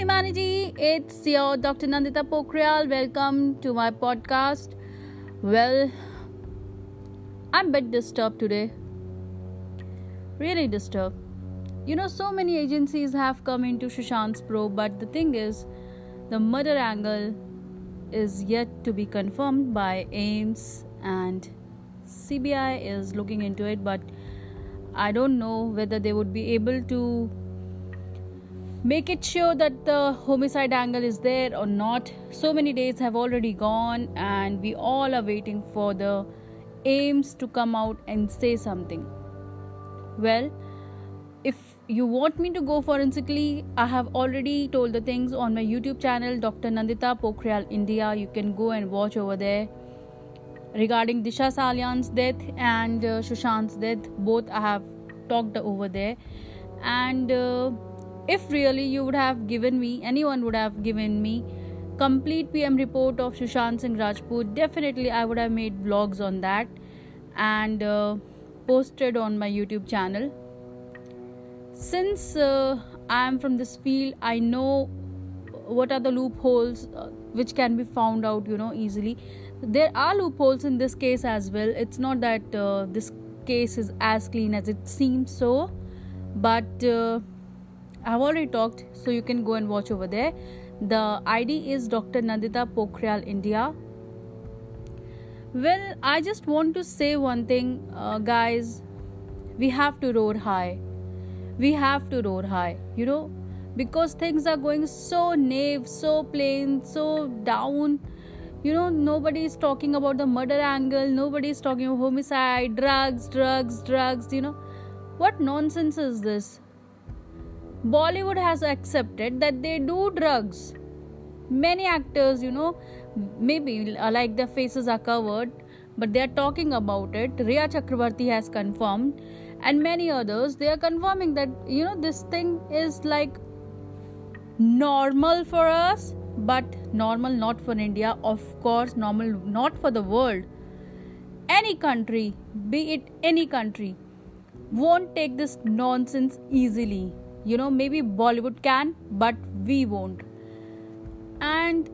humanity. It's your Dr. Nandita Pokhriyal. Welcome to my podcast. Well, I'm a bit disturbed today. Really disturbed. You know, so many agencies have come into Sushant's probe, but the thing is, the murder angle is yet to be confirmed by AIIMS and CBI is looking into it, but I don't know whether they would be able to make it sure that the homicide angle is there or not. So many days have already gone, and we all are waiting for the AIIMS to come out and say something. Well, if you want me to go forensically, I have already told the things on my YouTube channel, Dr. Nandita Pokhriyal India. You can go and watch over there regarding Disha Salian's death and uh, Sushant's death. Both I have talked over there, and. Uh, if really you would have given me anyone would have given me complete pm report of sushant singh rajput definitely i would have made vlogs on that and uh, posted on my youtube channel. Since uh, i am from this field i know what are the loopholes uh, which can be found out you know easily. There are loopholes in this case as well. It's not that uh, this case is as clean as it seems so but uh, I've already talked, so you can go and watch over there. The ID is Dr. Nandita Pokhriyal India. Well, I just want to say one thing, uh, guys. We have to roar high. We have to roar high, you know, because things are going so naive, so plain, so down. You know, nobody is talking about the murder angle, nobody is talking about homicide, drugs, drugs, drugs, you know. What nonsense is this? Bollywood has accepted that they do drugs. Many actors, you know, maybe uh, like their faces are covered, but they are talking about it. Rhea Chakravarti has confirmed, and many others they are confirming that you know this thing is like normal for us, but normal not for India. Of course, normal not for the world. Any country, be it any country, won't take this nonsense easily you know maybe bollywood can but we won't. And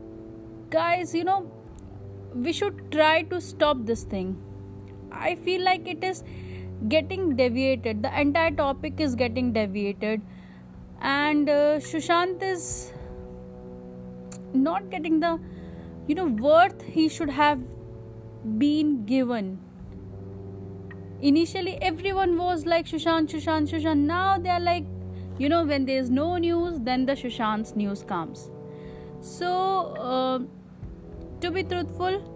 guys you know we should try to stop this thing. I feel like it is getting deviated. The entire topic is getting deviated. And uh, shushant is not getting the you know worth he should have been given. Initially everyone was like shushant shushant shushant now they are like you know when there's no news then the Sushant's news comes. So uh, to be truthful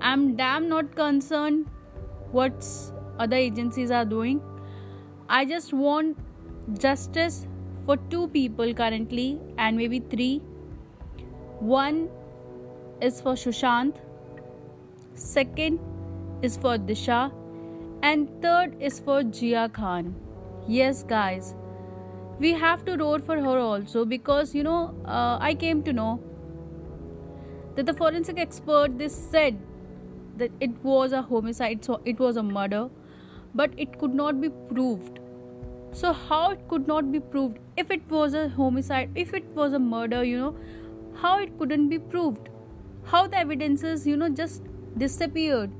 i'm damn not concerned what other agencies are doing. I just want justice for two people currently and maybe three. One is for shushant second is for Disha and third is for Jia Khan yes guys. We have to roar for her also because you know uh, i came to know that the forensic expert this said that it was a homicide so it was a murder but it could not be proved. So how it could not be proved? If it was a homicide if it was a murder you know how it couldn't be proved? How the evidences you know just disappeared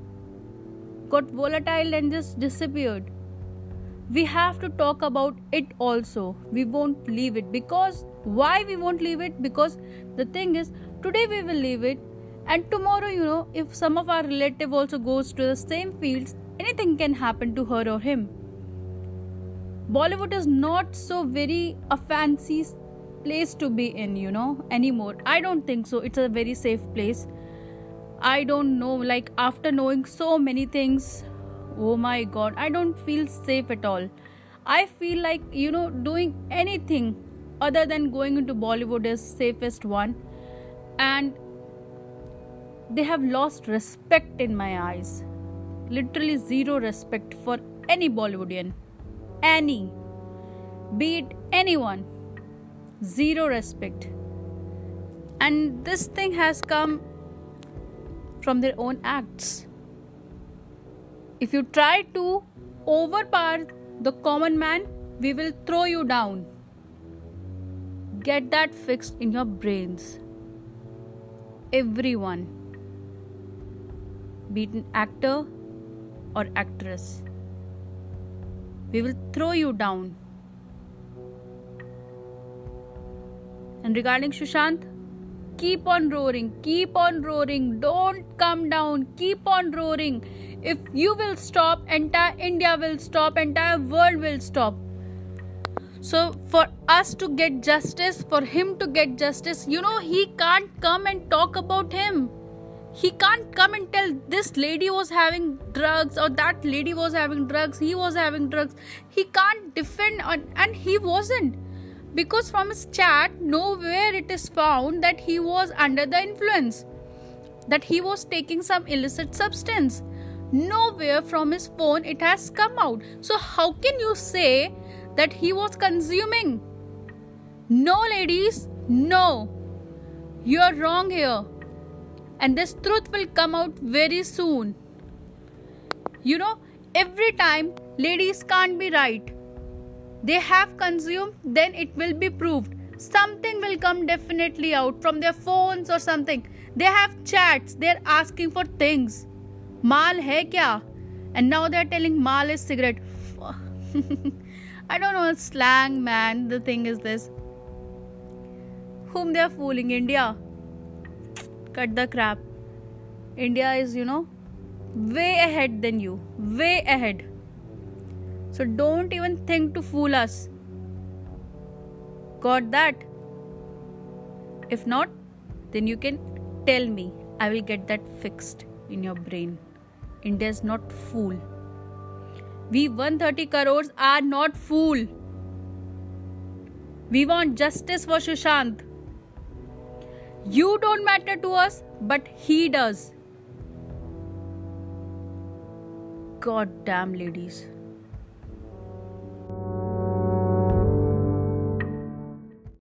got volatile and just disappeared we have to talk about it also. We won't leave it. Because why we won't leave it? Because the thing is today we will leave it. And tomorrow you know if some of our relative also goes to the same fields anything can happen to her or him. Bollywood is not so very a fancy place to be in you know anymore. I don't think so. It's a very safe place. I don't know like after knowing so many things oh my god i don't feel safe at all. I feel like you know doing anything other than going into bollywood is safest one. And they have lost respect in my eyes. Literally zero respect for any bollywoodian. Any. Be it anyone. Zero respect. And this thing has come from their own acts if you try to overpower the common man, we will throw you down. get that fixed in your brains. Everyone, be it an actor or actress, we will throw you down. And regarding Shushant, keep on roaring, keep on roaring, don't come down, keep on roaring. If you will stop, entire India will stop, entire world will stop. So, for us to get justice, for him to get justice, you know, he can't come and talk about him. He can't come and tell this lady was having drugs or that lady was having drugs, he was having drugs. He can't defend, on, and he wasn't. Because from his chat, nowhere it is found that he was under the influence, that he was taking some illicit substance nowhere from his phone it has come out. So how can you say that he was consuming? No ladies no. You're wrong here. And this truth will come out very soon. You know every time ladies can't be right they have consumed then it will be proved. Something will come definitely out from their phones or something. They have chats. They're asking for things माल है क्या and now they're telling mal is cigarette i don't know slang man the thing is this whom they're fooling india cut the crap india is you know way ahead than you way ahead so don't even think to fool us got that if not then you can tell me i will get that fixed in your brain India is not fool. We 130 crores are not fool. We want justice for Sushant. You don't matter to us, but he does. God damn, ladies.